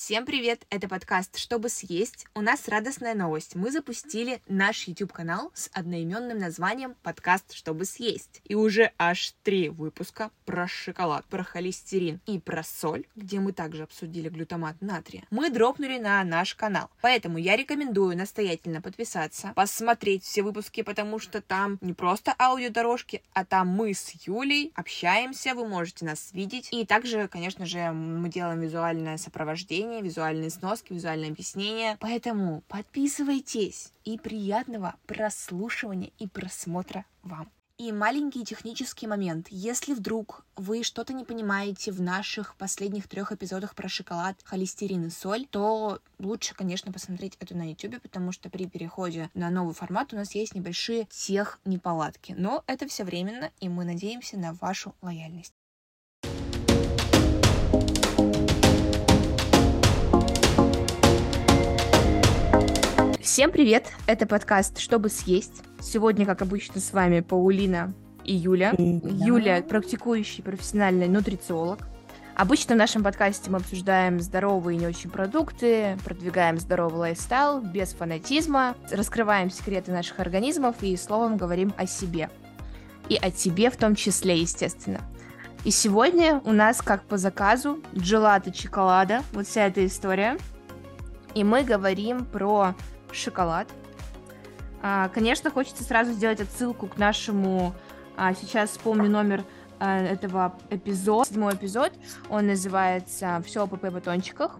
Всем привет! Это подкаст «Чтобы съесть». У нас радостная новость. Мы запустили наш YouTube-канал с одноименным названием «Подкаст «Чтобы съесть». И уже аж три выпуска про шоколад, про холестерин и про соль, где мы также обсудили глютамат натрия, мы дропнули на наш канал. Поэтому я рекомендую настоятельно подписаться, посмотреть все выпуски, потому что там не просто аудиодорожки, а там мы с Юлей общаемся, вы можете нас видеть. И также, конечно же, мы делаем визуальное сопровождение объяснения, визуальные сноски, визуальное объяснение. Поэтому подписывайтесь и приятного прослушивания и просмотра вам. И маленький технический момент. Если вдруг вы что-то не понимаете в наших последних трех эпизодах про шоколад, холестерин и соль, то лучше, конечно, посмотреть это на YouTube, потому что при переходе на новый формат у нас есть небольшие тех неполадки. Но это все временно, и мы надеемся на вашу лояльность. Всем привет! Это подкаст «Чтобы съесть». Сегодня, как обычно, с вами Паулина и Юля. И, Юля — практикующий профессиональный нутрициолог. Обычно в нашем подкасте мы обсуждаем здоровые и не очень продукты, продвигаем здоровый лайфстайл без фанатизма, раскрываем секреты наших организмов и словом говорим о себе. И о тебе в том числе, естественно. И сегодня у нас, как по заказу, джелато чоколада, вот вся эта история. И мы говорим про шоколад. А, конечно, хочется сразу сделать отсылку к нашему, а, сейчас вспомню номер а, этого эпизода, седьмой эпизод, он называется «Все о ПП батончиках».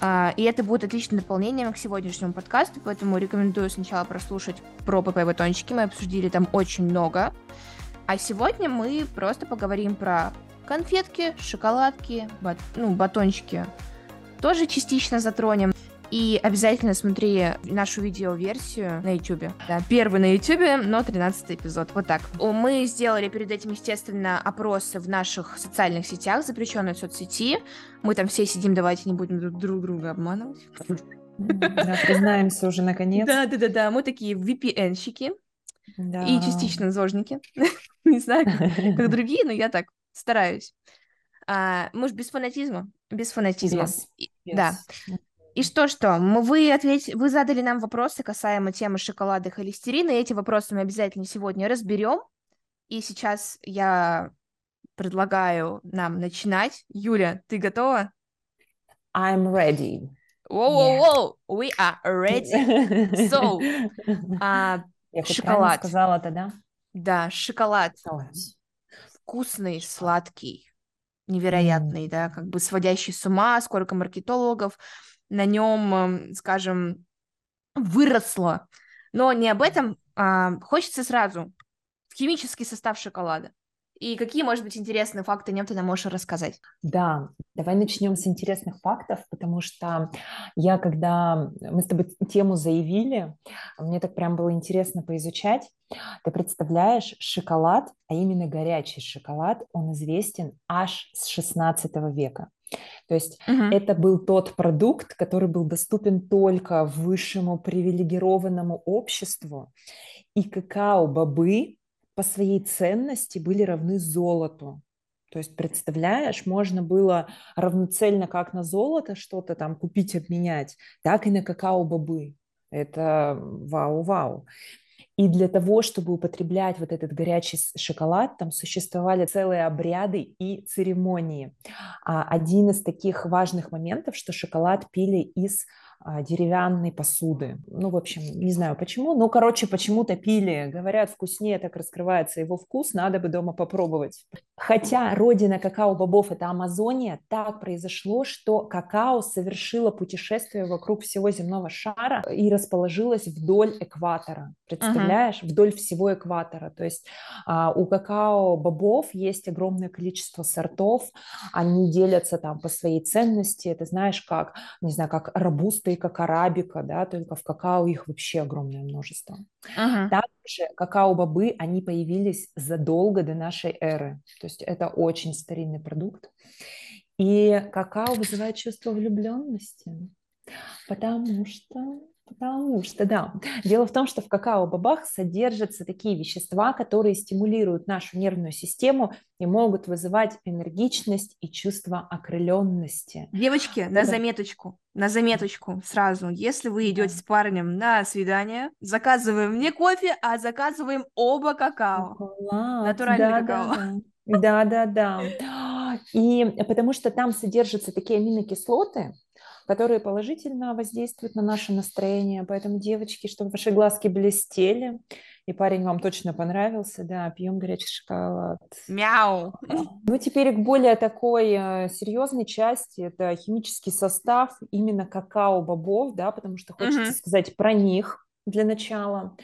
И это будет отличным дополнением к сегодняшнему подкасту, поэтому рекомендую сначала прослушать про ПП батончики, мы обсудили там очень много. А сегодня мы просто поговорим про конфетки, шоколадки, бат, ну, батончики тоже частично затронем. И обязательно смотри нашу видеоверсию на YouTube. Да, первый на YouTube, но 13 эпизод. Вот так. Мы сделали перед этим, естественно, опросы в наших социальных сетях, запрещенной соцсети. Мы там все сидим, давайте не будем друг, друг друга обманывать. Да, признаемся уже наконец. Да, да, да, да. Мы такие VPN-щики. Да. И частично зожники. Не знаю, как другие, но я так стараюсь. А, мы же без фанатизма. Без фанатизма. Yes. Yes. Да. И что, что? Вы, ответь... вы задали нам вопросы касаемо темы шоколада и холестерина, и эти вопросы мы обязательно сегодня разберем. И сейчас я предлагаю нам начинать. Юля, ты готова? I'm ready. Whoa, yeah. we are ready. So, а, я шоколад. сказала тогда? Да, шоколад. Вкусный, сладкий, невероятный, mm. да, как бы сводящий с ума, сколько маркетологов на нем, эм, скажем, выросло. Но не об этом. А, хочется сразу химический состав шоколада. И какие, может быть, интересные факты о нем ты нам можешь рассказать? Да, давай начнем с интересных фактов, потому что я, когда мы с тобой тему заявили, мне так прям было интересно поизучать. Ты представляешь, шоколад, а именно горячий шоколад, он известен аж с 16 века. То есть угу. это был тот продукт, который был доступен только высшему привилегированному обществу, и какао-бобы по своей ценности были равны золоту. То есть, представляешь, можно было равноценно как на золото что-то там купить, обменять, так и на какао-бобы. Это вау-вау. И для того, чтобы употреблять вот этот горячий шоколад, там существовали целые обряды и церемонии. А один из таких важных моментов, что шоколад пили из деревянной посуды. Ну, в общем, не знаю почему, но, короче, почему-то пили. Говорят, вкуснее так раскрывается его вкус, надо бы дома попробовать. Хотя родина какао-бобов – это Амазония, так произошло, что какао совершило путешествие вокруг всего земного шара и расположилось вдоль экватора. Представляешь? Uh-huh. Вдоль всего экватора. То есть а, у какао-бобов есть огромное количество сортов, они делятся там по своей ценности. Это знаешь, как, не знаю, как рабуста и как арабика, да, только в какао их вообще огромное множество. Ага. Также какао-бобы, они появились задолго до нашей эры, то есть это очень старинный продукт. И какао вызывает чувство влюбленности, потому что Потому что, да. Дело в том, что в какао-бобах содержатся такие вещества, которые стимулируют нашу нервную систему и могут вызывать энергичность и чувство окрыленности. Девочки, на заметочку, на заметочку сразу. Если вы идете с парнем на свидание, заказываем не кофе, а заказываем оба какао. Шоколад, Натуральный да, какао. Да, да, да, да. И потому что там содержатся такие аминокислоты, которые положительно воздействуют на наше настроение. Поэтому, девочки, чтобы ваши глазки блестели, и парень вам точно понравился, да, пьем горячий шоколад. Мяу. Ну, теперь к более такой э, серьезной части, это химический состав именно какао-бобов, да, потому что хочется Мгм. сказать про них для начала.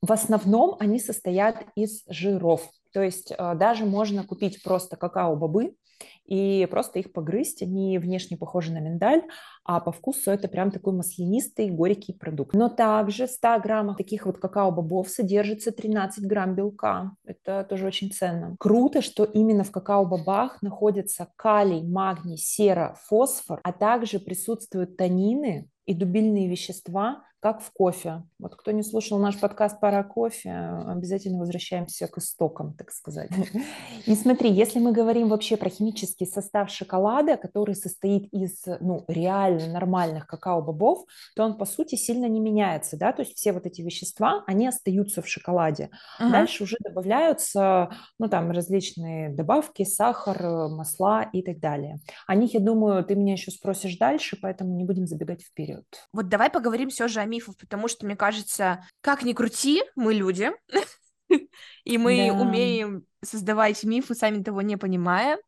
В основном они состоят из жиров. То есть э, даже можно купить просто какао-бобы и просто их погрызть. Они внешне похожи на миндаль, а по вкусу это прям такой маслянистый, горький продукт. Но также в 100 граммах таких вот какао-бобов содержится 13 грамм белка. Это тоже очень ценно. Круто, что именно в какао-бобах находятся калий, магний, сера, фосфор, а также присутствуют танины и дубильные вещества, как в кофе. Вот кто не слушал наш подкаст «Пара кофе», обязательно возвращаемся к истокам, так сказать. И смотри, если мы говорим вообще про химический состав шоколада, который состоит из ну, реально нормальных какао-бобов, то он, по сути, сильно не меняется, да, то есть все вот эти вещества, они остаются в шоколаде. Ага. Дальше уже добавляются, ну, там, различные добавки, сахар, масла и так далее. О них, я думаю, ты меня еще спросишь дальше, поэтому не будем забегать вперед. Вот давай поговорим все же о мифах, потому что, мне кажется, как ни крути, мы люди, и мы Да. умеем создавать мифы, сами того не понимая.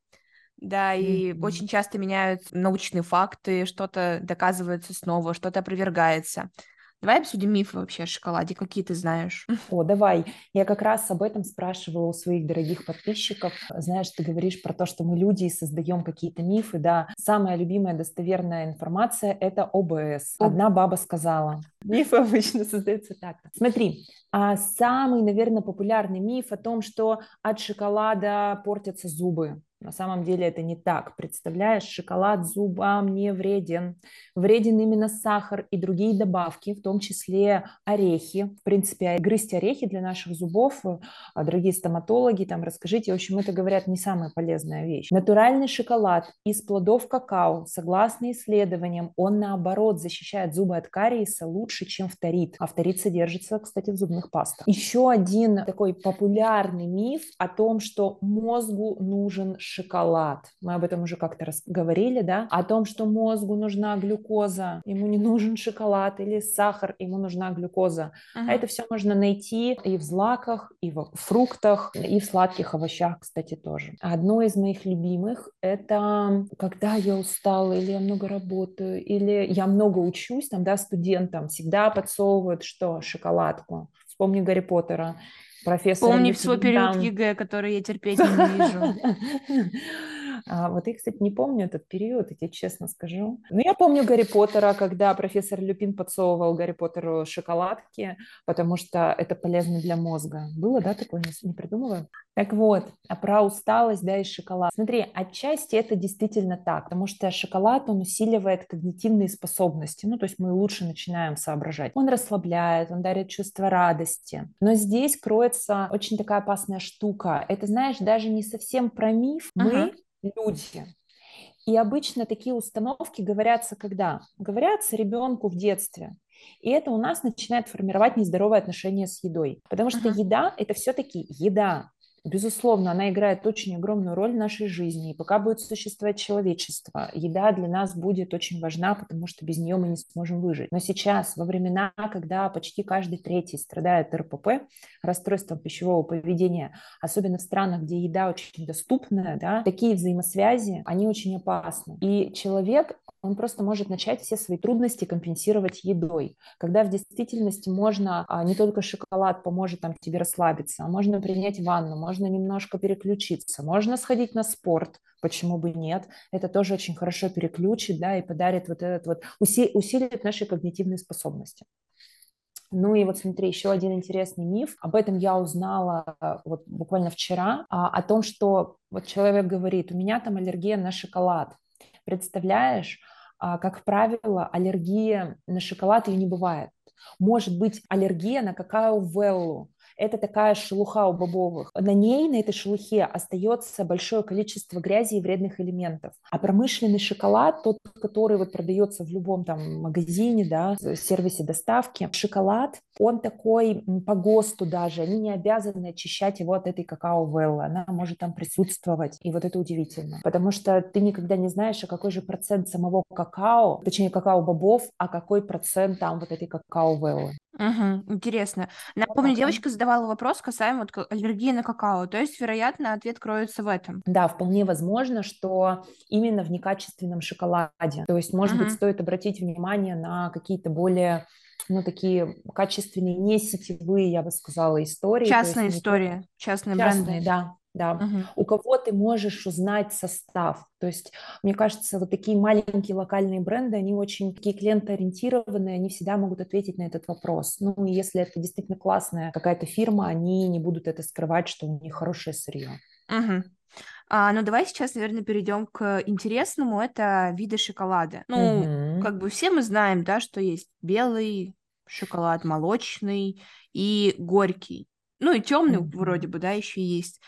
Да, и Мгм. очень часто меняют научные факты, что-то доказывается снова, что-то опровергается. Давай обсудим мифы вообще о шоколаде, какие ты знаешь. О, давай. Я как раз об этом спрашивала у своих дорогих подписчиков. Знаешь, ты говоришь про то, что мы люди и создаем какие-то мифы, да. Самая любимая достоверная информация – это ОБС. Об- Одна баба сказала. Мифы обычно создаются так. Смотри, а самый, наверное, популярный миф о том, что от шоколада портятся зубы. На самом деле это не так. Представляешь, шоколад зубам не вреден. Вреден именно сахар и другие добавки, в том числе орехи. В принципе, грызть орехи для наших зубов, а дорогие стоматологи, там расскажите, в общем, это, говорят, не самая полезная вещь. Натуральный шоколад из плодов какао, согласно исследованиям, он наоборот защищает зубы от кариеса лучше, чем фторид. А фторид содержится, кстати, в зубных пастах. Еще один такой популярный миф о том, что мозгу нужен. Мы об этом уже как-то говорили, да? О том, что мозгу нужна глюкоза, ему не нужен шоколад или сахар, ему нужна глюкоза. Мгм. А это все можно найти и в злаках, и в фруктах, и в сладких овощах, кстати, тоже. Одно из моих любимых – это когда я устала, или я много работаю, или я много учусь, там, да, студентам всегда подсовывают что? Шоколадку. Вспомни Гарри Поттера. Профессор Помни свой период там- ЕГЭ, который я терпеть ненавижу. А, вот я, кстати, не помню этот период, я тебе честно скажу. Но я помню Гарри Поттера, когда профессор Люпин подсовывал Гарри Поттеру шоколадки, потому что это полезно для мозга. Было, да, такое? Не, не придумываю? Так вот, а про усталость, да, и шоколад. Смотри, отчасти это действительно так, потому что шоколад, он усиливает когнитивные способности, ну, то есть мы лучше начинаем соображать. Он расслабляет, он дарит чувство радости. Но здесь кроется очень такая опасная штука. Это, знаешь, даже не совсем про миф. Ага. Люди. И обычно такие установки говорятся когда? Говорятся ребенку в детстве. И это у нас начинает формировать нездоровые отношения с едой. Потому что Мгм. еда – это все-таки еда. Безусловно, она играет очень огромную роль в нашей жизни. И пока будет существовать человечество, еда для нас будет очень важна, потому что без нее мы не сможем выжить. Но сейчас, во времена, когда почти каждый третий страдает РПП, расстройством пищевого поведения, особенно в странах, где еда очень доступная, да, такие взаимосвязи, они очень опасны. И человек, он просто может начать все свои трудности компенсировать едой, когда в действительности можно, а, не только шоколад поможет там тебе расслабиться, а можно принять ванну, можно немножко переключиться, можно сходить на спорт, почему бы нет, это тоже очень хорошо переключит, да, и подарит вот этот вот, уси- усилит наши когнитивные способности. Ну и вот смотри, еще один интересный миф. Об этом я узнала а, вот буквально вчера, а, о том, что вот человек говорит, у меня там аллергия на шоколад. Представляешь? А, как правило, аллергия на шоколад ее не бывает. Может быть аллергия на какао-веллу, это такая шелуха у бобовых. На ней, на этой шелухе, остается большое количество грязи и вредных элементов. А промышленный шоколад, тот, который вот продается в любом там магазине, да, сервисе доставки, шоколад, он такой по ГОСТу даже, они не обязаны очищать его от этой какао-веллы, она может там присутствовать, и вот это удивительно, потому что ты никогда не знаешь, а какой же процент самого какао, точнее какао-бобов, а какой процент там вот этой какао-веллы. Угу, интересно. Напомню, девочка задавала вопрос касаемо вот аллергии на какао. То есть, вероятно, ответ кроется в этом. Да, вполне возможно, что именно в некачественном шоколаде. То есть, может угу. быть, стоит обратить внимание на какие-то более ну, такие качественные, не сетевые, я бы сказала, истории. Частные истории, частные, частные бренды. да, да. Угу. У кого ты можешь узнать состав. То есть, мне кажется, вот такие маленькие локальные бренды, они очень такие клиентоориентированные, они всегда могут ответить на этот вопрос. Ну, и если это действительно классная какая-то фирма, они не будут это скрывать, что у них хорошее сырье. Угу. А, ну, давай сейчас, наверное, перейдем к интересному. Это виды шоколада. Ну, угу. как бы все мы знаем, да, что есть белый шоколад, молочный и горький. Ну, и темный угу. вроде бы, да, еще есть.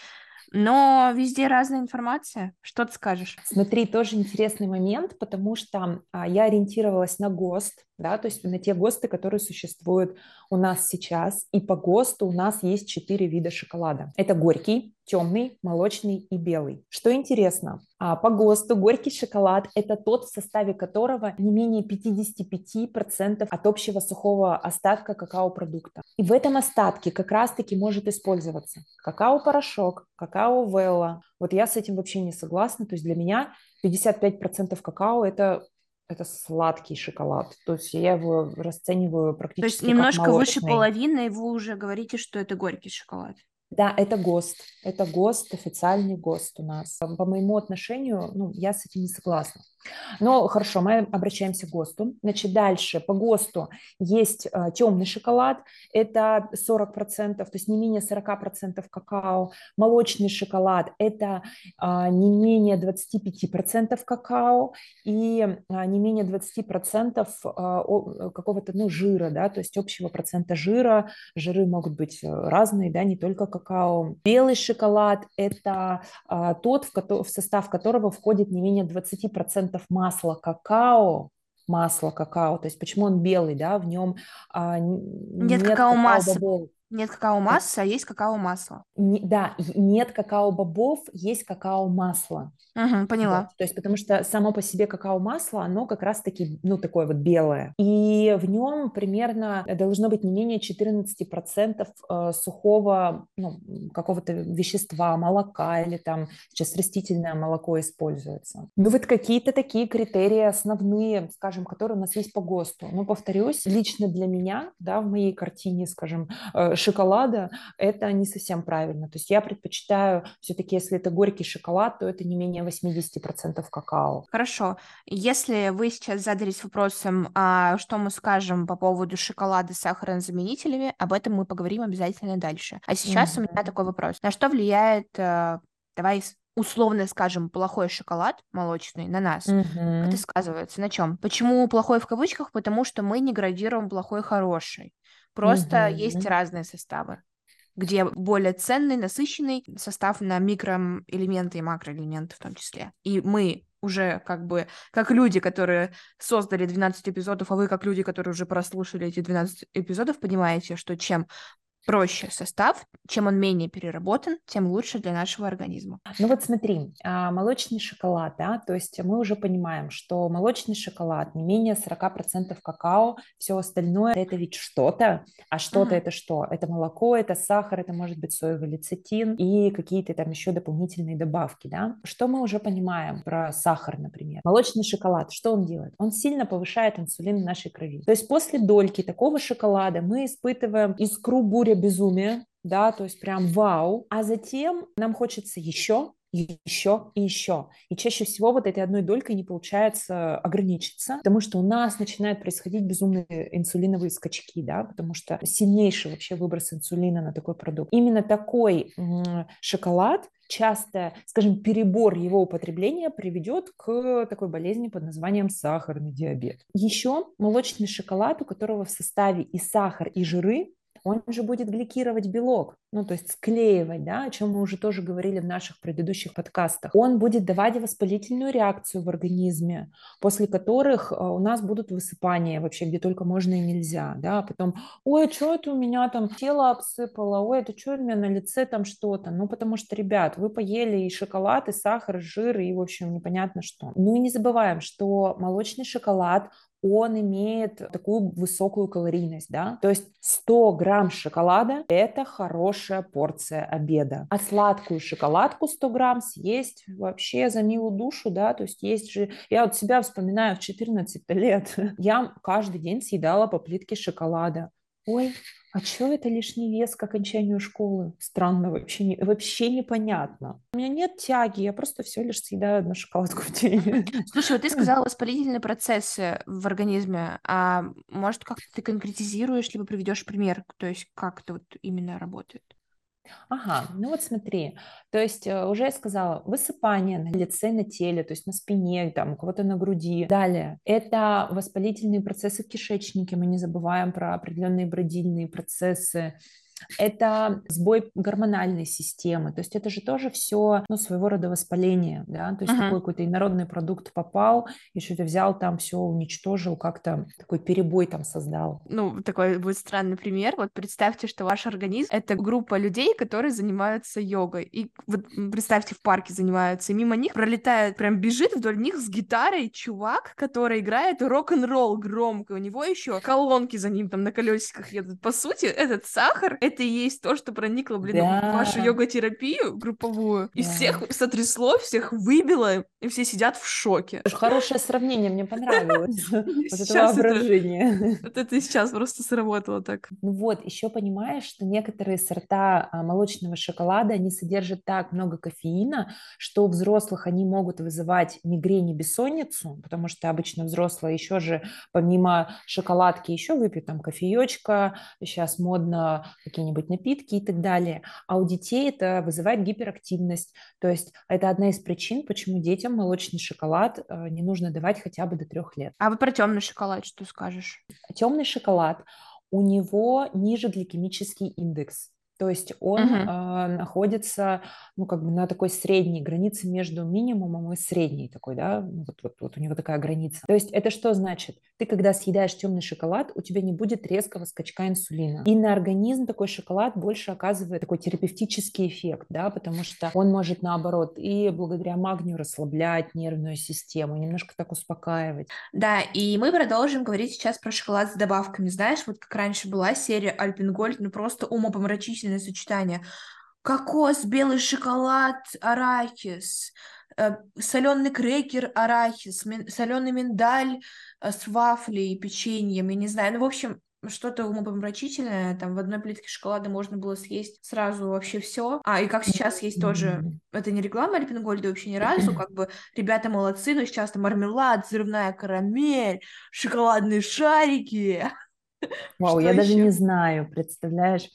Но везде разная информация. Что ты скажешь? Смотри, тоже интересный момент, потому что а, я ориентировалась на ГОСТ, да, то есть на те ГОСТы, которые существуют у нас сейчас. И по ГОСТу у нас есть четыре вида шоколада. Это горький, темный, молочный и белый. Что интересно, а, по ГОСТу горький шоколад – это тот, в составе которого не менее 55% от общего сухого остатка какао-продукта. И в этом остатке как раз-таки может использоваться какао-порошок, какао-велла. Вот я с этим вообще не согласна. То есть для меня 55% какао – это это сладкий шоколад. То есть я его расцениваю практически То есть немножко выше половины, и вы уже говорите, что это горький шоколад. Да, это ГОСТ. Это ГОСТ, официальный ГОСТ у нас. По моему отношению, ну, я с этим не согласна. Но хорошо, мы обращаемся к ГОСТу. Значит, дальше по ГОСТу есть э, темный шоколад, это 40%, то есть не менее 40% какао. Молочный шоколад – это э, не менее 25% какао и э, не менее 20% э, какого-то ну, жира, да, то есть общего процента жира. Жиры могут быть разные, да, не только какао. Белый шоколад – это э, тот, в состав которого входит не менее 20% масла какао, масло какао, то есть почему он белый, да, в нем а, нет, нет какао-масла. Нет какао-масса, а есть какао-масло. Не, да, нет какао-бобов, есть какао-масло. Угу, поняла. Вот, то есть потому что само по себе какао-масло, оно как раз-таки, ну, такое вот белое. И в нем примерно должно быть не менее 14% э, сухого, ну, какого-то вещества, молока или там сейчас растительное молоко используется. Ну, вот какие-то такие критерии основные, скажем, которые у нас есть по ГОСТу. Но, повторюсь, лично для меня, да, в моей картине, скажем, э, шоколада, это не совсем правильно. То есть я предпочитаю все-таки, если это горький шоколад, то это не менее 80% какао. Хорошо. Если вы сейчас задались вопросом, а что мы скажем по поводу шоколада с сахарозаменителями, об этом мы поговорим обязательно дальше. А сейчас mm-hmm. у меня такой вопрос. На что влияет, э, давай условно скажем, плохой шоколад молочный на нас, mm-hmm. это сказывается на чем? Почему плохой в кавычках? Потому что мы не градируем плохой хороший. Просто угу. есть разные составы, где более ценный, насыщенный состав на микроэлементы и макроэлементы в том числе. И мы уже как бы, как люди, которые создали 12 эпизодов, а вы как люди, которые уже прослушали эти 12 эпизодов, понимаете, что чем проще состав, чем он менее переработан, тем лучше для нашего организма. Ну вот смотри, а, молочный шоколад, да, то есть мы уже понимаем, что молочный шоколад не менее 40% какао, все остальное это ведь что-то, а что-то uh-huh. это что? Это молоко, это сахар, это может быть соевый лецитин и какие-то там еще дополнительные добавки, да. Что мы уже понимаем про сахар, например? Молочный шоколад, что он делает? Он сильно повышает инсулин в нашей крови. То есть после дольки такого шоколада мы испытываем искру бури безумие, да, то есть прям вау, а затем нам хочется еще, еще и еще. И чаще всего вот этой одной долькой не получается ограничиться, потому что у нас начинают происходить безумные инсулиновые скачки, да, потому что сильнейший вообще выброс инсулина на такой продукт. Именно такой шоколад часто, скажем, перебор его употребления приведет к такой болезни под названием сахарный диабет. Еще молочный шоколад, у которого в составе и сахар, и жиры, он же будет гликировать белок, ну, то есть склеивать, да, о чем мы уже тоже говорили в наших предыдущих подкастах. Он будет давать воспалительную реакцию в организме, после которых э, у нас будут высыпания вообще, где только можно и нельзя, да, потом, ой, что это у меня там тело обсыпало, ой, это что у меня на лице там что-то, ну, потому что, ребят, вы поели и шоколад, и сахар, и жир, и, в общем, непонятно что. Ну, и не забываем, что молочный шоколад, он имеет такую высокую калорийность, да, то есть 100 грамм шоколада – это хорошая порция обеда, а сладкую шоколадку 100 грамм съесть вообще за милую душу, да, то есть есть же, я вот себя вспоминаю в 14 лет, я каждый день съедала по плитке шоколада, ой, а что это лишний вес к окончанию школы? Странно, вообще, не, вообще непонятно. У меня нет тяги, я просто все лишь съедаю одну шоколадку в день. Слушай, вот ты сказала воспалительные процессы в организме, а может как-то ты конкретизируешь, либо приведешь пример, то есть как это вот именно работает? Ага, ну вот смотри, то есть э, уже я сказала, высыпание на лице, на теле, то есть на спине, там, у кого-то на груди. Далее, это воспалительные процессы в кишечнике, мы не забываем про определенные бродильные процессы, это сбой гормональной системы, то есть это же тоже все, ну, своего рода воспаление, да, то есть uh-huh. такой какой-то инородный продукт попал, и что-то взял там, все уничтожил, как-то такой перебой там создал. Ну, такой будет странный пример, вот представьте, что ваш организм — это группа людей, которые занимаются йогой, и вот представьте, в парке занимаются, и мимо них пролетает, прям бежит вдоль них с гитарой чувак, который играет рок-н-ролл громко, у него еще колонки за ним там на колесиках едут. По сути, этот сахар это и есть то, что проникло, блин, да. в вашу йога-терапию групповую. И да. всех сотрясло, всех выбило, и все сидят в шоке. Хорошее сравнение, мне понравилось. Вот это воображение. Вот это сейчас просто сработало так. Ну вот, еще понимаешь, что некоторые сорта а, молочного шоколада, они содержат так много кофеина, что у взрослых они могут вызывать мигрень и бессонницу, потому что обычно взрослые еще же помимо шоколадки еще выпьют там кофеечка, сейчас модно какие-нибудь напитки и так далее. А у детей это вызывает гиперактивность. То есть это одна из причин, почему детям молочный шоколад э, не нужно давать хотя бы до трех лет. А вот про темный шоколад что скажешь? Темный шоколад, у него ниже гликемический индекс. То есть он uh-huh. э, находится, ну, как бы на такой средней границе между минимумом и средней такой, да, ну, вот, вот, вот у него такая граница. То есть это что значит? Ты, когда съедаешь темный шоколад, у тебя не будет резкого скачка инсулина. И на организм такой шоколад больше оказывает такой терапевтический эффект, да, потому что он может, наоборот, и благодаря магнию расслаблять нервную систему, немножко так успокаивать. Да, и мы продолжим говорить сейчас про шоколад с добавками. Знаешь, вот как раньше была серия Альпенгольд, ну просто умопомрачительная удивительное сочетание. Кокос, белый шоколад, арахис, э, соленый крекер, арахис, соленый миндаль э, с вафлей печеньем, я не знаю. Ну, в общем, что-то умопомрачительное, там в одной плитке шоколада можно было съесть сразу вообще все. А, и как сейчас есть тоже, это не реклама Альпенгольда вообще ни разу, как бы ребята молодцы, но сейчас там мармелад, взрывная карамель, шоколадные шарики. Вау, я даже не знаю, представляешь,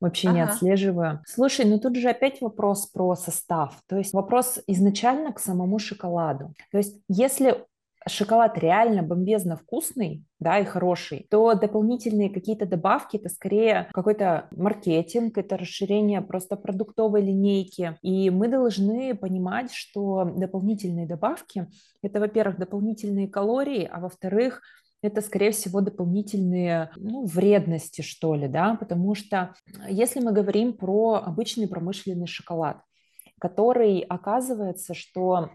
вообще не отслеживаю. Слушай, ну тут же опять вопрос про состав. То есть вопрос изначально к самому шоколаду. То есть если шоколад реально бомбезно вкусный, да, и хороший, то дополнительные какие-то добавки это скорее какой-то маркетинг, это расширение просто продуктовой линейки. И мы должны понимать, что дополнительные добавки это, во-первых, дополнительные калории, а во-вторых, это, скорее всего, дополнительные ну, вредности, что ли, да, потому что если мы говорим про обычный промышленный шоколад, который оказывается, что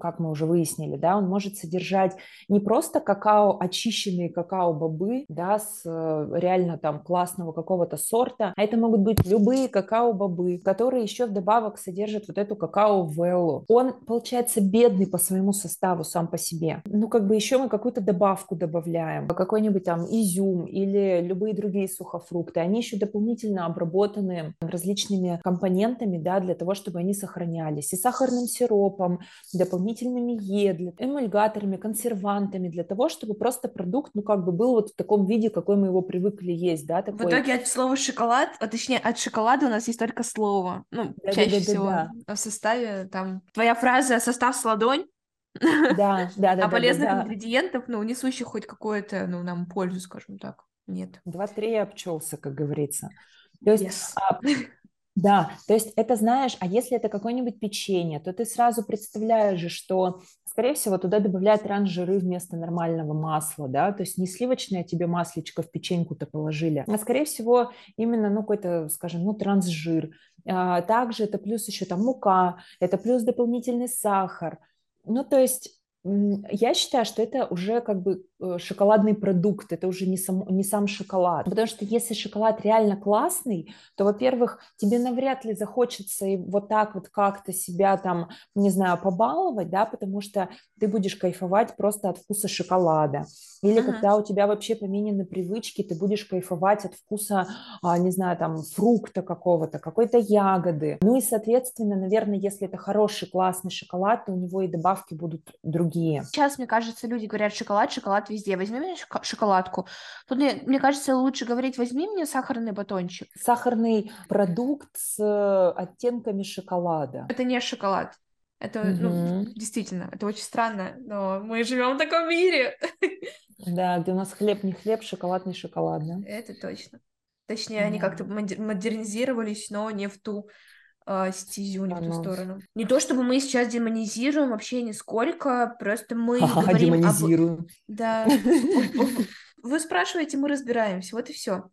как мы уже выяснили, да, он может содержать не просто какао, очищенные какао-бобы, да, с э, реально там классного какого-то сорта, а это могут быть любые какао-бобы, которые еще вдобавок содержат вот эту какао-веллу. Он, получается, бедный по своему составу сам по себе. Ну, как бы еще мы какую-то добавку добавляем, какой-нибудь там изюм или любые другие сухофрукты. Они еще дополнительно обработаны различными компонентами, да, для того, чтобы они сохранялись. И сахарным сиропом, дополнительными Е, эмульгаторами, консервантами, для того, чтобы просто продукт, ну, как бы был вот в таком виде, какой мы его привыкли есть, да, такой... В итоге от слова шоколад, а точнее от шоколада у нас есть только слово, ну, да, чаще да, да, всего да, да. в составе, там, твоя фраза «состав с ладонь», да, да, да. А полезных да, да. ингредиентов, ну, несущих хоть какое-то, ну, нам пользу, скажем так, нет. Два-три обчелся, как говорится. То есть yes. а, да, то есть это знаешь, а если это какое-нибудь печенье, то ты сразу представляешь же, что, скорее всего, туда добавляют транжиры вместо нормального масла, да, то есть не сливочное тебе маслечко в печеньку-то положили, а, скорее всего, именно, ну, какой-то, скажем, ну, трансжир. А, также это плюс еще там мука, это плюс дополнительный сахар. Ну, то есть я считаю, что это уже как бы шоколадный продукт, это уже не сам, не сам шоколад. Потому что если шоколад реально классный, то, во-первых, тебе навряд ли захочется и вот так вот как-то себя там, не знаю, побаловать, да, потому что ты будешь кайфовать просто от вкуса шоколада. Или uh-huh. когда у тебя вообще поменены привычки, ты будешь кайфовать от вкуса, а, не знаю, там, фрукта какого-то, какой-то ягоды. Ну и, соответственно, наверное, если это хороший, классный шоколад, то у него и добавки будут другие. Сейчас, мне кажется, люди говорят шоколад, шоколад везде. Возьми мне шоколадку. Тут, мне, мне кажется, лучше говорить, возьми мне сахарный батончик. Сахарный продукт с э, оттенками шоколада. Это не шоколад. Это, угу. ну, действительно, это очень странно, но мы живем в таком мире. Да, где у нас хлеб не хлеб, шоколад не шоколад, да? Это точно. Точнее, да. они как-то модернизировались, но не в ту э, стезю, не в ту сторону. Не то, чтобы мы сейчас демонизируем, вообще нисколько, просто мы говорим демонизируем. Об... Да. Вы спрашиваете, мы разбираемся, вот и все.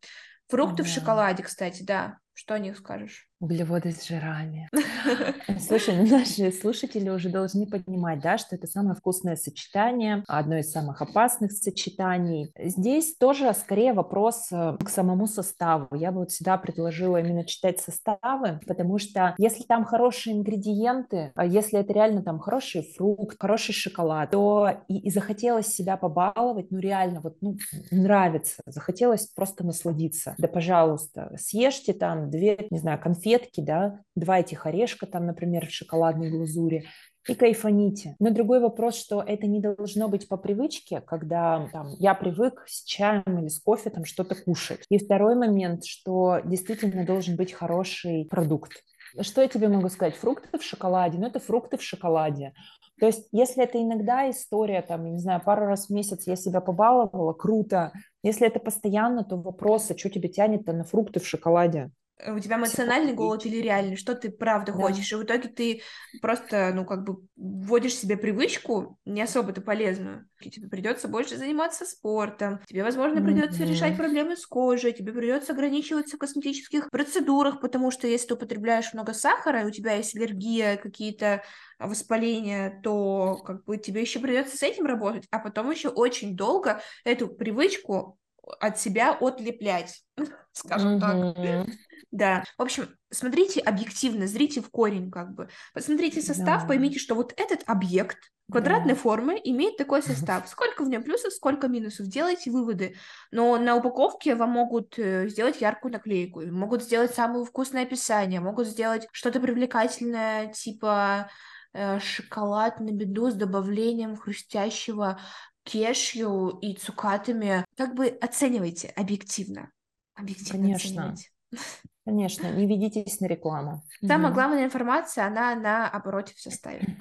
Фрукты в шоколаде, кстати, да. Что о них скажешь? Углеводы с жирами. Слушай, ну наши слушатели уже должны понимать, да, что это самое вкусное сочетание, одно из самых опасных сочетаний. Здесь тоже скорее вопрос э, к самому составу. Я бы вот всегда предложила именно читать составы, потому что если там хорошие ингредиенты, а если это реально там хороший фрукт, хороший шоколад, то и, и захотелось себя побаловать, ну реально вот ну, нравится, захотелось просто насладиться. Да, пожалуйста, съешьте там две, не знаю, конфеты конфетки, да, два этих орешка там, например, в шоколадной глазури, и кайфаните. Но другой вопрос, что это не должно быть по привычке, когда там, я привык с чаем или с кофе там что-то кушать. И второй момент, что действительно должен быть хороший продукт. Что я тебе могу сказать? Фрукты в шоколаде, ну это фрукты в шоколаде. То есть, если это иногда история, там, я не знаю, пару раз в месяц я себя побаловала, круто. Если это постоянно, то вопрос, а что тебе тянет-то на фрукты в шоколаде? У тебя эмоциональный голод или реальный, что ты правда да. хочешь, и в итоге ты просто, ну, как бы вводишь себе привычку не особо-то полезную. И тебе придется больше заниматься спортом, тебе, возможно, придется mm-hmm. решать проблемы с кожей, тебе придется ограничиваться в косметических процедурах, потому что если ты употребляешь много сахара, и у тебя есть аллергия, какие-то воспаления, то как бы тебе еще придется с этим работать, а потом еще очень долго эту привычку от себя отлеплять, скажем mm-hmm. так. Да. В общем, смотрите объективно, зрите в корень, как бы. Посмотрите состав, да. поймите, что вот этот объект квадратной да. формы имеет такой состав. Сколько в нем плюсов, сколько минусов. Делайте выводы. Но на упаковке вам могут э, сделать яркую наклейку, могут сделать самое вкусное описание, могут сделать что-то привлекательное, типа э, шоколад на беду с добавлением хрустящего кешью и цукатами. Как бы оценивайте объективно. Объективно Конечно. оценивайте. Конечно, не ведитесь на рекламу. Самая главная информация, она на обороте в составе.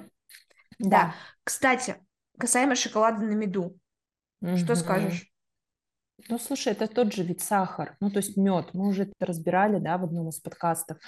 Да. да. Кстати, касаемо шоколада на меду. Что скажешь? Ну, слушай, это тот же вид сахар, ну, то есть мед. Мы уже это разбирали, да, в одном из подкастов.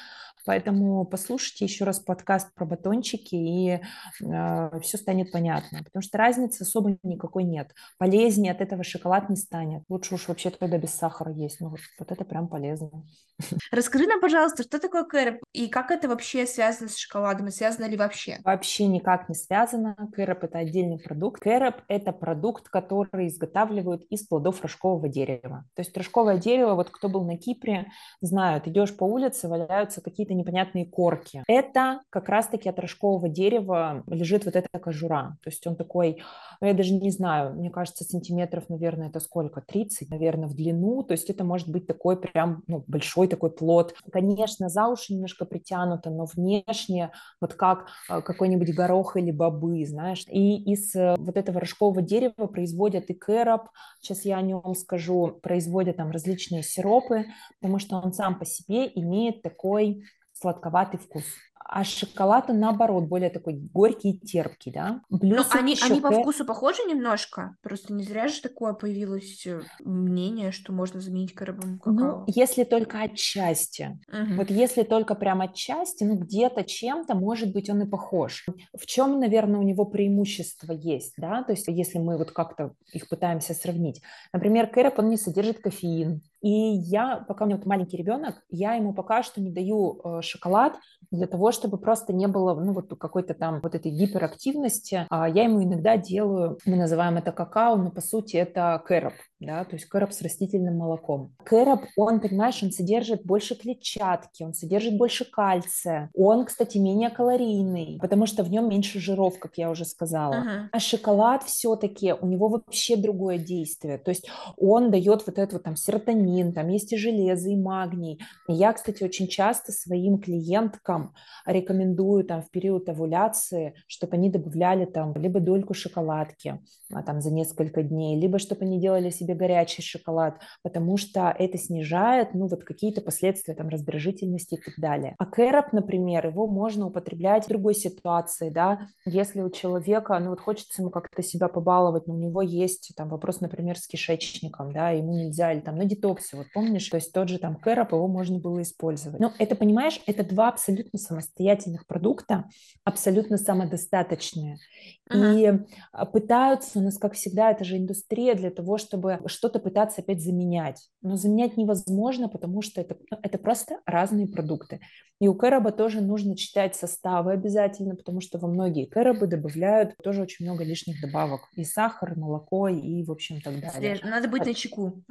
Поэтому послушайте еще раз подкаст про батончики, и э, все станет понятно. Потому что разницы особо никакой нет. Полезнее от этого шоколад не станет. Лучше уж вообще тогда без сахара есть. Ну, вот, вот это прям полезно. Расскажи нам, пожалуйста, что такое кэроп и как это вообще связано с шоколадом, и связано ли вообще? Вообще никак не связано. Кэроп – это отдельный продукт. Кэроп – это продукт, который изготавливают из плодов рожкового дерева. То есть рожковое дерево, вот кто был на Кипре, знают, идешь по улице, валяются какие-то непонятные корки. Это как раз-таки от рожкового дерева лежит вот эта кожура. То есть он такой, ну, я даже не знаю, мне кажется, сантиметров, наверное, это сколько? 30, наверное, в длину. То есть это может быть такой прям ну, большой такой плод. Конечно, за уши немножко притянуто, но внешне вот как э, какой-нибудь горох или бобы, знаешь. И из э, вот этого рожкового дерева производят и кэроп, сейчас я о нем скажу, производят там различные сиропы, потому что он сам по себе имеет такой сладковатый вкус а шоколад, он наоборот, более такой горький и терпкий, да. Плюс ну, они, они по вкусу похожи немножко? Просто не зря же такое появилось э, мнение, что можно заменить коробом ну, какао. Ну, если только отчасти. Угу. Вот если только прям отчасти, ну, где-то чем-то, может быть, он и похож. В чем, наверное, у него преимущество есть, да, то есть если мы вот как-то их пытаемся сравнить. Например, кэроп, он не содержит кофеин, и я, пока у меня вот маленький ребенок, я ему пока что не даю э, шоколад для того, чтобы просто не было, ну, вот какой-то там вот этой гиперактивности. А я ему иногда делаю, мы называем это какао, но по сути это кэроп да, то есть кэроп с растительным молоком. Кэроп, он, понимаешь, он содержит больше клетчатки, он содержит больше кальция, он, кстати, менее калорийный, потому что в нем меньше жиров, как я уже сказала. Uh-huh. А шоколад все-таки, у него вообще другое действие, то есть он дает вот этот вот там серотонин, там есть и железо, и магний. я, кстати, очень часто своим клиенткам рекомендую там в период овуляции, чтобы они добавляли там либо дольку шоколадки там за несколько дней, либо чтобы они делали себе горячий шоколад, потому что это снижает, ну, вот какие-то последствия там раздражительности и так далее. А кэроп, например, его можно употреблять в другой ситуации, да, если у человека, ну, вот хочется ему как-то себя побаловать, но у него есть там вопрос, например, с кишечником, да, ему нельзя, или там на детоксе, вот помнишь, то есть тот же там кэроп, его можно было использовать. Но это, понимаешь, это два абсолютно самостоятельных продукта, абсолютно самодостаточные. Uh-huh. И а, пытаются у нас, как всегда, это же индустрия для того, чтобы что-то пытаться опять заменять. Но заменять невозможно, потому что это, ну, это просто разные продукты. И у кэроба тоже нужно читать составы обязательно, потому что во многие кэробы добавляют тоже очень много лишних добавок. И сахар, и молоко, и, в общем, так далее. Надо быть на чеку.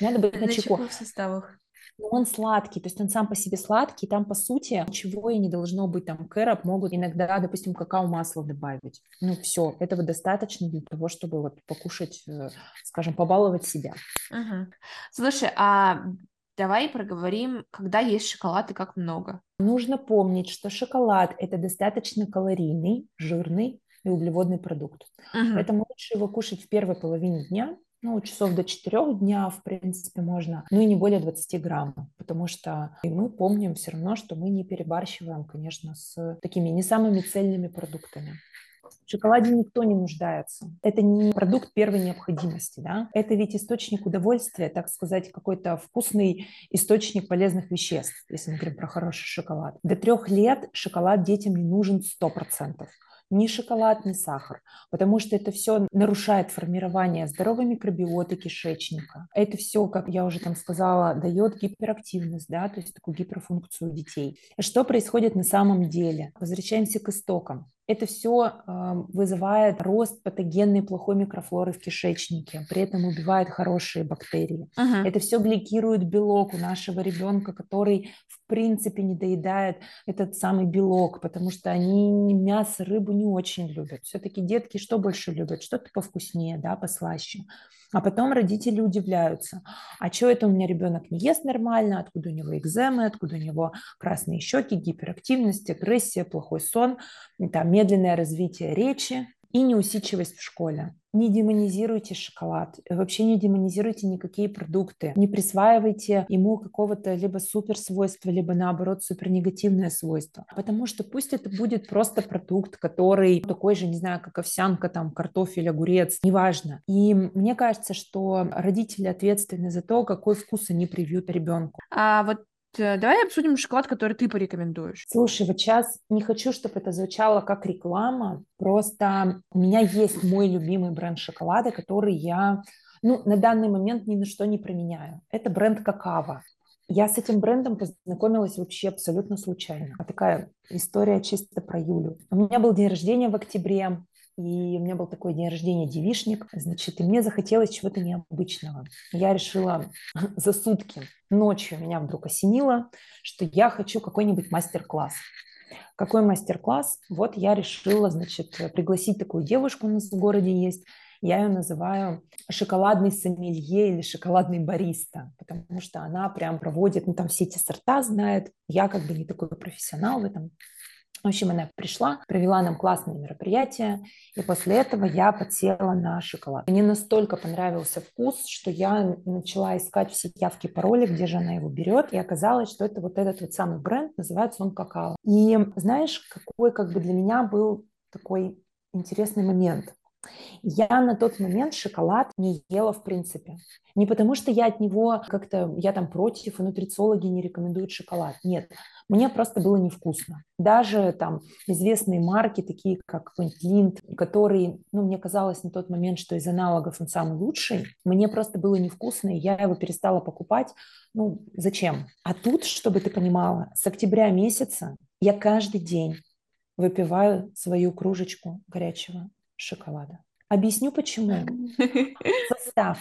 Надо быть на, на чеку. в составах он сладкий, то есть он сам по себе сладкий, там по сути ничего и не должно быть, там кэроп могут иногда, допустим, какао-масло добавить. Ну все, этого достаточно для того, чтобы вот покушать, э, скажем, побаловать себя. Угу. Слушай, а давай проговорим, когда есть шоколад и как много. Нужно помнить, что шоколад это достаточно калорийный, жирный и углеводный продукт. Угу. Поэтому лучше его кушать в первой половине дня, ну, часов до 4 дня, в принципе, можно, ну и не более 20 грамм, потому что и мы помним все равно, что мы не перебарщиваем, конечно, с такими не самыми цельными продуктами. В шоколаде никто не нуждается. Это не продукт первой необходимости, да? Это ведь источник удовольствия, так сказать, какой-то вкусный источник полезных веществ, если мы говорим про хороший шоколад. До трех лет шоколад детям не нужен 100% ни шоколад, ни сахар, потому что это все нарушает формирование здоровой микробиоты кишечника. Это все, как я уже там сказала, дает гиперактивность, да, то есть такую гиперфункцию детей. Что происходит на самом деле? Возвращаемся к истокам. Это все э, вызывает рост патогенной плохой микрофлоры в кишечнике, при этом убивает хорошие бактерии. Uh-huh. Это все гликирует белок у нашего ребенка, который в принципе не доедает этот самый белок, потому что они мясо, рыбу не очень любят. Все-таки детки что больше любят? Что-то повкуснее, да, послаще. А потом родители удивляются, а что это у меня ребенок не ест нормально, откуда у него экземы, откуда у него красные щеки, гиперактивность, агрессия, плохой сон, там медленное развитие речи. И неусидчивость в школе. Не демонизируйте шоколад, вообще не демонизируйте никакие продукты, не присваивайте ему какого-то либо супер свойства, либо наоборот супер негативное свойство, потому что пусть это будет просто продукт, который такой же, не знаю, как овсянка, там, картофель, огурец, неважно. И мне кажется, что родители ответственны за то, какой вкус они привьют ребенку. А вот давай обсудим шоколад, который ты порекомендуешь. Слушай, вот сейчас не хочу, чтобы это звучало как реклама, просто у меня есть мой любимый бренд шоколада, который я ну, на данный момент ни на что не применяю. Это бренд какао. Я с этим брендом познакомилась вообще абсолютно случайно. А такая история чисто про Юлю. У меня был день рождения в октябре, и у меня был такой день рождения девишник, значит, и мне захотелось чего-то необычного. Я решила за сутки, ночью меня вдруг осенило, что я хочу какой-нибудь мастер-класс. Какой мастер-класс? Вот я решила, значит, пригласить такую девушку у нас в городе есть, я ее называю шоколадный сомелье или шоколадный бариста, потому что она прям проводит, ну там все эти сорта знает. Я как бы не такой профессионал в этом. В общем, она пришла, провела нам классное мероприятие, и после этого я подсела на шоколад. Мне настолько понравился вкус, что я начала искать все явки, пароли, где же она его берет, и оказалось, что это вот этот вот самый бренд, называется он какао. И знаешь, какой как бы для меня был такой интересный момент. Я на тот момент шоколад не ела в принципе. Не потому, что я от него как-то, я там против, и нутрициологи не рекомендуют шоколад. Нет, мне просто было невкусно. Даже там известные марки, такие как Линд, который, ну, мне казалось на тот момент, что из аналогов он самый лучший, мне просто было невкусно, и я его перестала покупать. Ну, зачем? А тут, чтобы ты понимала, с октября месяца я каждый день выпиваю свою кружечку горячего шоколада. Объясню почему. Состав.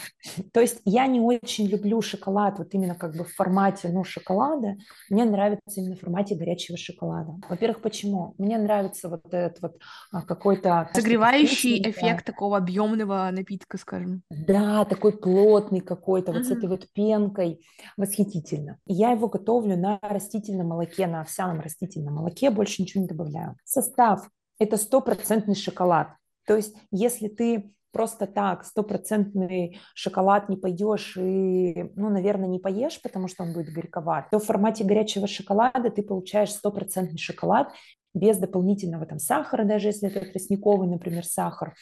То есть я не очень люблю шоколад вот именно как бы в формате ну, шоколада. Мне нравится именно в формате горячего шоколада. Во-первых, почему? Мне нравится вот этот вот а, какой-то... Согревающий эффект такого объемного напитка, скажем. Да, такой плотный какой-то, вот с этой вот пенкой. Восхитительно. Я его готовлю на растительном молоке, на овсяном растительном молоке, больше ничего не добавляю. Состав. Это стопроцентный шоколад. То есть, если ты просто так стопроцентный шоколад не пойдешь и, ну, наверное, не поешь, потому что он будет горьковат, то в формате горячего шоколада ты получаешь стопроцентный шоколад без дополнительного там сахара, даже если это тростниковый, например, сахар,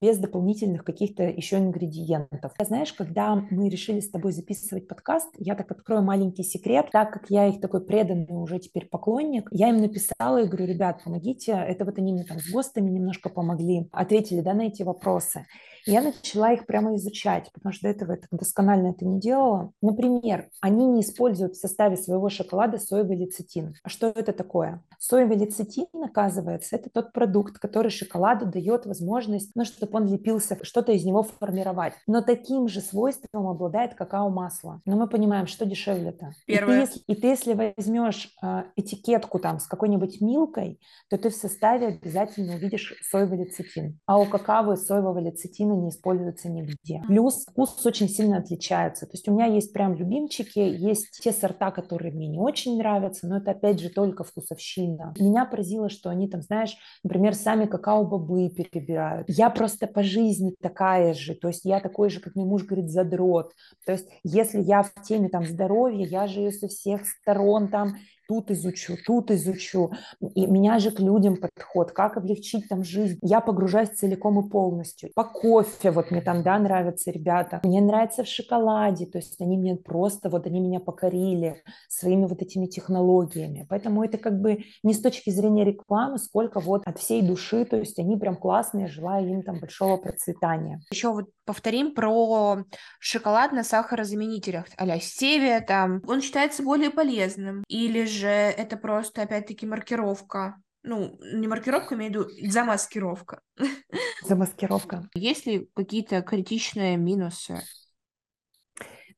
без дополнительных каких-то еще ингредиентов. Знаешь, когда мы решили с тобой записывать подкаст, я так открою маленький секрет, так как я их такой преданный уже теперь поклонник, я им написала и говорю, ребят, помогите, это вот они мне там с ГОСТами немножко помогли, ответили, да, на эти вопросы. Я начала их прямо изучать, потому что до этого я так досконально это не делала. Например, они не используют в составе своего шоколада соевый лецитин. А что это такое? Соевый лецитин, оказывается, это тот продукт, который шоколаду дает возможность, ну, чтобы он лепился, что-то из него формировать. Но таким же свойством обладает какао-масло. Но мы понимаем, что дешевле-то. Первое. И ты, и ты если возьмешь э, этикетку там с какой-нибудь милкой, то ты в составе обязательно увидишь соевый лецитин. А у какао соевого лецитина не используется нигде. Плюс вкус очень сильно отличается. То есть у меня есть прям любимчики, есть те сорта, которые мне не очень нравятся, но это опять же только вкусовщина. Меня поразило, что они там, знаешь, например, сами какао-бобы перебирают. Я просто по жизни такая же, то есть я такой же, как мой муж говорит, задрот. То есть если я в теме там здоровья, я же ее со всех сторон там тут изучу, тут изучу. И меня же к людям подход, как облегчить там жизнь. Я погружаюсь целиком и полностью. По кофе, вот мне там, да, нравятся ребята. Мне нравится в шоколаде, то есть они мне просто, вот они меня покорили своими вот этими технологиями. Поэтому это как бы не с точки зрения рекламы, сколько вот от всей души, то есть они прям классные, желаю им там большого процветания. Еще вот повторим про шоколад на сахарозаменителях, а-ля стевия там. Он считается более полезным. Или же это просто, опять-таки, маркировка? Ну, не маркировка, имею в виду замаскировка. Замаскировка. Есть ли какие-то критичные минусы?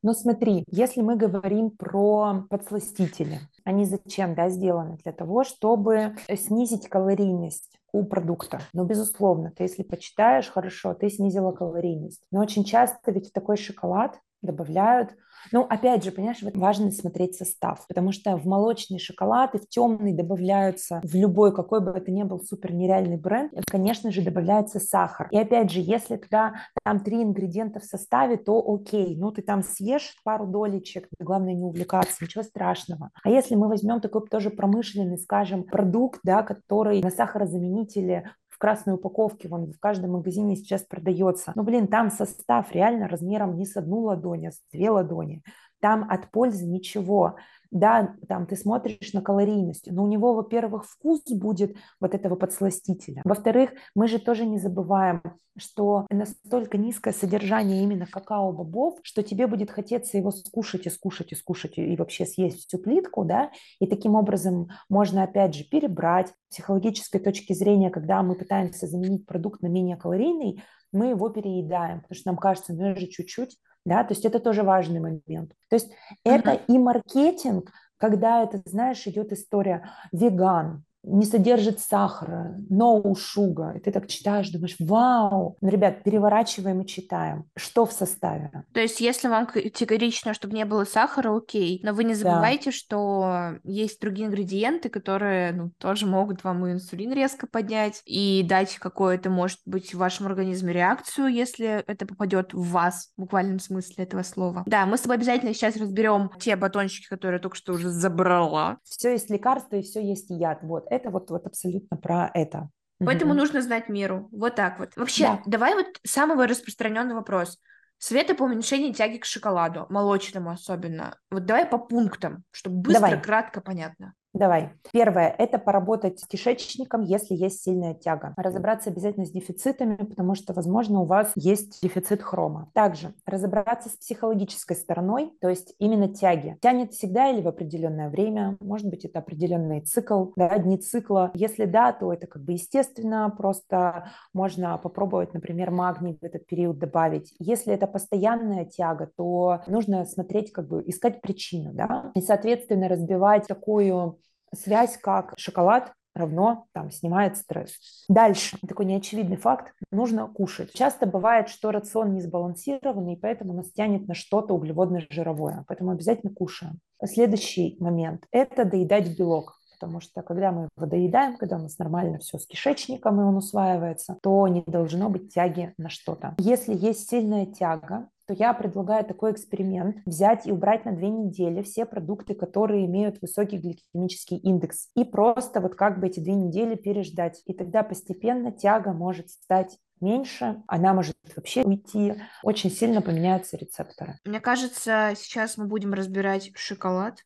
Но смотри, если мы говорим про подсластители, они зачем да, сделаны? Для того, чтобы снизить калорийность у продукта. Но, безусловно, ты если почитаешь, хорошо, ты снизила калорийность. Но очень часто ведь в такой шоколад добавляют ну, опять же, понимаешь, вот важно смотреть состав, потому что в молочный шоколад и в темный добавляются в любой, какой бы это ни был супер нереальный бренд, конечно же, добавляется сахар. И опять же, если туда там три ингредиента в составе, то окей, ну ты там съешь пару долечек, главное не увлекаться, ничего страшного. А если мы возьмем такой тоже промышленный, скажем, продукт, да, который на сахарозаменителе в красной упаковке, вон в каждом магазине сейчас продается. Ну, блин, там состав реально размером не с одну ладонь, а с две ладони. Там от пользы ничего да, там ты смотришь на калорийность, но у него, во-первых, вкус будет вот этого подсластителя. Во-вторых, мы же тоже не забываем, что настолько низкое содержание именно какао-бобов, что тебе будет хотеться его скушать и скушать и скушать и вообще съесть всю плитку, да, и таким образом можно опять же перебрать. С психологической точки зрения, когда мы пытаемся заменить продукт на менее калорийный, мы его переедаем, потому что нам кажется, ну же чуть-чуть, да, то есть это тоже важный момент. То есть это и маркетинг, когда это, знаешь, идет история веган, не содержит сахара, no sugar. И ты так читаешь, думаешь, вау. Ну, ребят, переворачиваем и читаем. Что в составе? То есть, если вам категорично, чтобы не было сахара, окей. Но вы не забывайте, да. что есть другие ингредиенты, которые ну, тоже могут вам и инсулин резко поднять и дать какое-то, может быть, в вашем организме реакцию, если это попадет в вас, в буквальном смысле этого слова. Да, мы с тобой обязательно сейчас разберем те батончики, которые я только что уже забрала. Все есть лекарство и все есть яд. Вот это вот, вот абсолютно про это. Поэтому угу. нужно знать меру. Вот так вот. Вообще, да. давай вот самый распространенный вопрос. Советы по уменьшению тяги к шоколаду, молочному особенно. Вот давай по пунктам, чтобы быстро, давай. кратко, понятно. Давай. Первое – это поработать с кишечником, если есть сильная тяга. Разобраться обязательно с дефицитами, потому что, возможно, у вас есть дефицит хрома. Также разобраться с психологической стороной, то есть именно тяги. Тянет всегда или в определенное время, может быть, это определенный цикл, да, дни цикла. Если да, то это как бы естественно, просто можно попробовать, например, магний в этот период добавить. Если это постоянная тяга, то нужно смотреть, как бы искать причину, да, и, соответственно, разбивать такую связь, как шоколад равно там снимает стресс. Дальше, такой неочевидный факт, нужно кушать. Часто бывает, что рацион не сбалансированный, поэтому нас тянет на что-то углеводно-жировое, поэтому обязательно кушаем. Следующий момент – это доедать белок потому что когда мы его доедаем, когда у нас нормально все с кишечником и он усваивается, то не должно быть тяги на что-то. Если есть сильная тяга, то я предлагаю такой эксперимент взять и убрать на две недели все продукты, которые имеют высокий гликемический индекс, и просто вот как бы эти две недели переждать. И тогда постепенно тяга может стать меньше, она может вообще уйти, очень сильно поменяются рецепторы. Мне кажется, сейчас мы будем разбирать шоколад.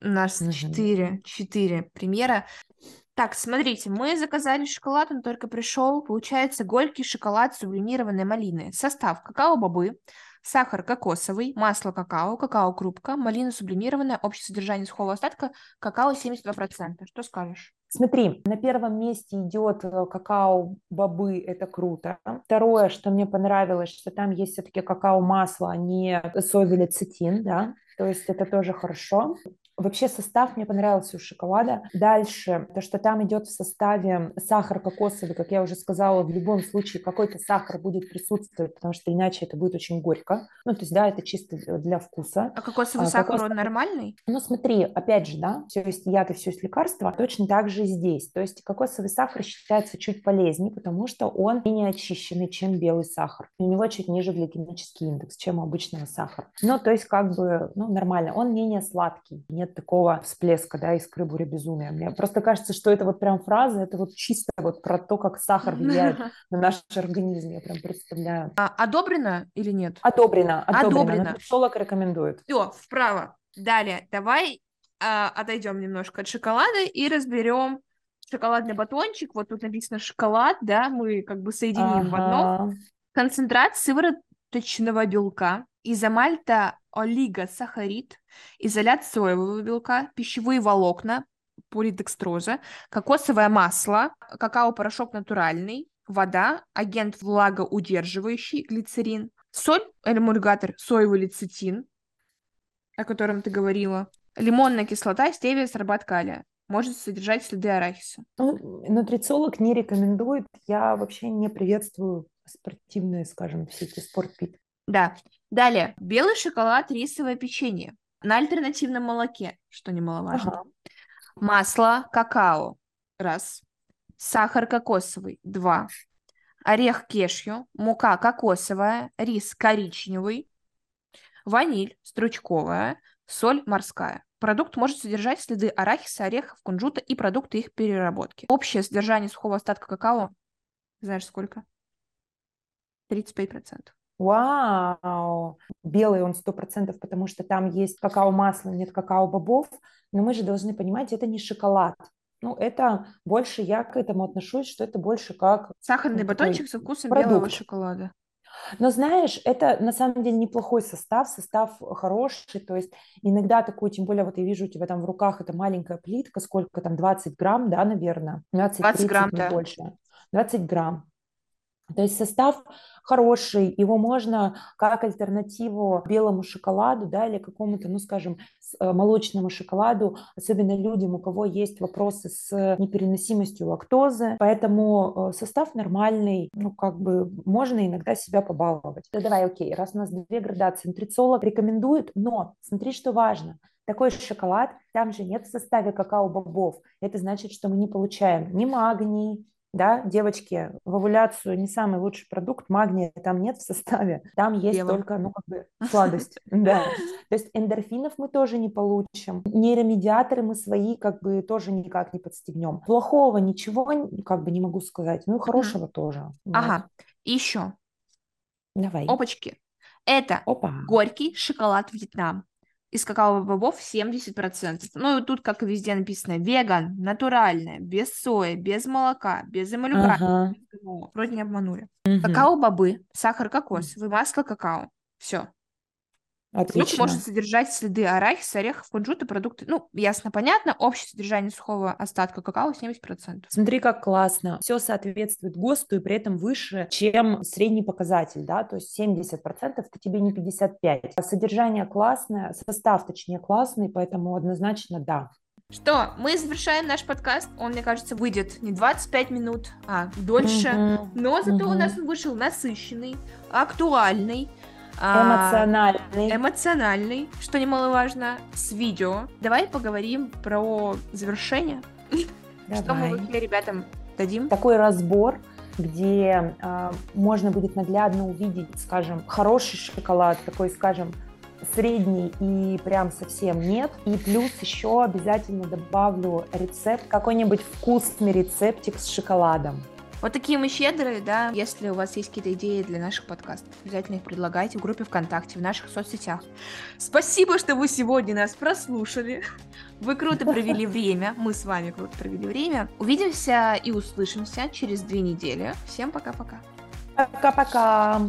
У нас четыре, четыре примера. Так, смотрите, мы заказали шоколад, он только пришел. Получается горький шоколад сублимированной малины. Состав какао-бобы, сахар кокосовый, масло какао, какао-крупка, малина сублимированная, общее содержание сухого остатка, какао 72%. Что скажешь? Смотри, на первом месте идет э, какао-бобы, это круто. Второе, что мне понравилось, что там есть все-таки какао-масло, а не соевый лецитин, да, то есть это тоже хорошо. Вообще состав мне понравился у шоколада. Дальше, то, что там идет в составе сахар кокосовый, как я уже сказала, в любом случае какой-то сахар будет присутствовать, потому что иначе это будет очень горько. Ну, то есть, да, это чисто для вкуса. А кокосовый а, сахар, кокос... он нормальный? Ну, смотри, опять же, да, все есть яд и все есть лекарство. Точно так же и здесь. То есть кокосовый сахар считается чуть полезнее, потому что он менее очищенный, чем белый сахар. У него чуть ниже гликемический индекс, чем у обычного сахара. Ну, то есть, как бы, ну, нормально. Он менее сладкий, не нет такого всплеска, да, искры буря безумия. Мне просто кажется, что это вот прям фраза, это вот чисто вот про то, как сахар влияет на наш организм, я прям представляю. А, одобрено или нет? Одобрено, одобрено. одобрено. Нутрициолог рекомендует. Все, вправо. Далее, давай а, отойдем немножко от шоколада и разберем шоколадный батончик. Вот тут написано шоколад, да, мы как бы соединим ага. в одном. Концентрат сывороточного белка, изомальта олигосахарид, изолят соевого белка, пищевые волокна, полидекстроза, кокосовое масло, какао-порошок натуральный, вода, агент влагоудерживающий, глицерин, соль, эмульгатор, соевый лецитин, о котором ты говорила, лимонная кислота, стевия, сорбат калия. Может содержать следы арахиса. Ну, нутрициолог не рекомендует. Я вообще не приветствую спортивные, скажем, все эти спортпит Да. Далее. Белый шоколад, рисовое печенье. На альтернативном молоке, что немаловажно. Ага. Масло, какао. Раз. Сахар кокосовый. Два. Орех кешью. Мука кокосовая. Рис коричневый. Ваниль стручковая. Соль морская. Продукт может содержать следы арахиса, орехов, кунжута и продукты их переработки. Общее содержание сухого остатка какао, знаешь сколько? 35%. Вау! Белый он сто процентов, потому что там есть какао-масло, нет какао-бобов. Но мы же должны понимать, это не шоколад. Ну, это больше, я к этому отношусь, что это больше как... Сахарный батончик со вкусом продукт. белого шоколада. Но знаешь, это на самом деле неплохой состав, состав хороший, то есть иногда такой, тем более вот я вижу у тебя там в руках эта маленькая плитка, сколько там, 20 грамм, да, наверное? 20, 20 грамм, да. больше. 20 грамм. То есть состав хороший, его можно как альтернативу белому шоколаду, да, или какому-то, ну, скажем, э, молочному шоколаду, особенно людям, у кого есть вопросы с непереносимостью лактозы, поэтому э, состав нормальный, ну, как бы можно иногда себя побаловать. Да давай, окей, раз у нас две градации, нутрициолог рекомендует, но смотри, что важно, такой шоколад, там же нет в составе какао-бобов. Это значит, что мы не получаем ни магний, да, девочки, в овуляцию не самый лучший продукт, магния там нет в составе, там есть Белым. только, ну, как бы сладость, да. То есть эндорфинов мы тоже не получим, нейромедиаторы мы свои как бы тоже никак не подстегнем. Плохого ничего как бы не могу сказать, ну и хорошего тоже. Ага, еще. Давай. Опачки. Это Опа. горький шоколад Вьетнам из какао-бобов 70%. Ну и тут, как и везде написано, веган, натуральное, без сои, без молока, без эмалюгата, ага. Вроде не обманули. Угу. Какао-бобы, сахар кокосовый, масло какао. Все. Отлично. Продукт может содержать следы арахиса, орехов, кунжута, продукты. Ну, ясно, понятно. Общее содержание сухого остатка какао 70%. Смотри, как классно. Все соответствует ГОСТу и при этом выше, чем средний показатель, да, то есть 70% это тебе не 55. Содержание классное, состав, точнее, классный, поэтому однозначно да. Что, мы завершаем наш подкаст. Он, мне кажется, выйдет не 25 минут, а дольше. Mm-hmm. Но зато mm-hmm. у нас он вышел насыщенный, актуальный. А, эмоциональный. Эмоциональный, что немаловажно, с видео. Давай поговорим про завершение. Давай. Что мы в ребятам дадим? Такой разбор, где э, можно будет наглядно увидеть, скажем, хороший шоколад, такой, скажем, средний и прям совсем нет. И плюс еще обязательно добавлю рецепт, какой-нибудь вкусный рецептик с шоколадом. Вот такие мы щедрые, да. Если у вас есть какие-то идеи для наших подкастов, обязательно их предлагайте в группе ВКонтакте, в наших соцсетях. Спасибо, что вы сегодня нас прослушали. Вы круто провели время. Мы с вами круто провели время. Увидимся и услышимся через две недели. Всем пока-пока. Пока-пока.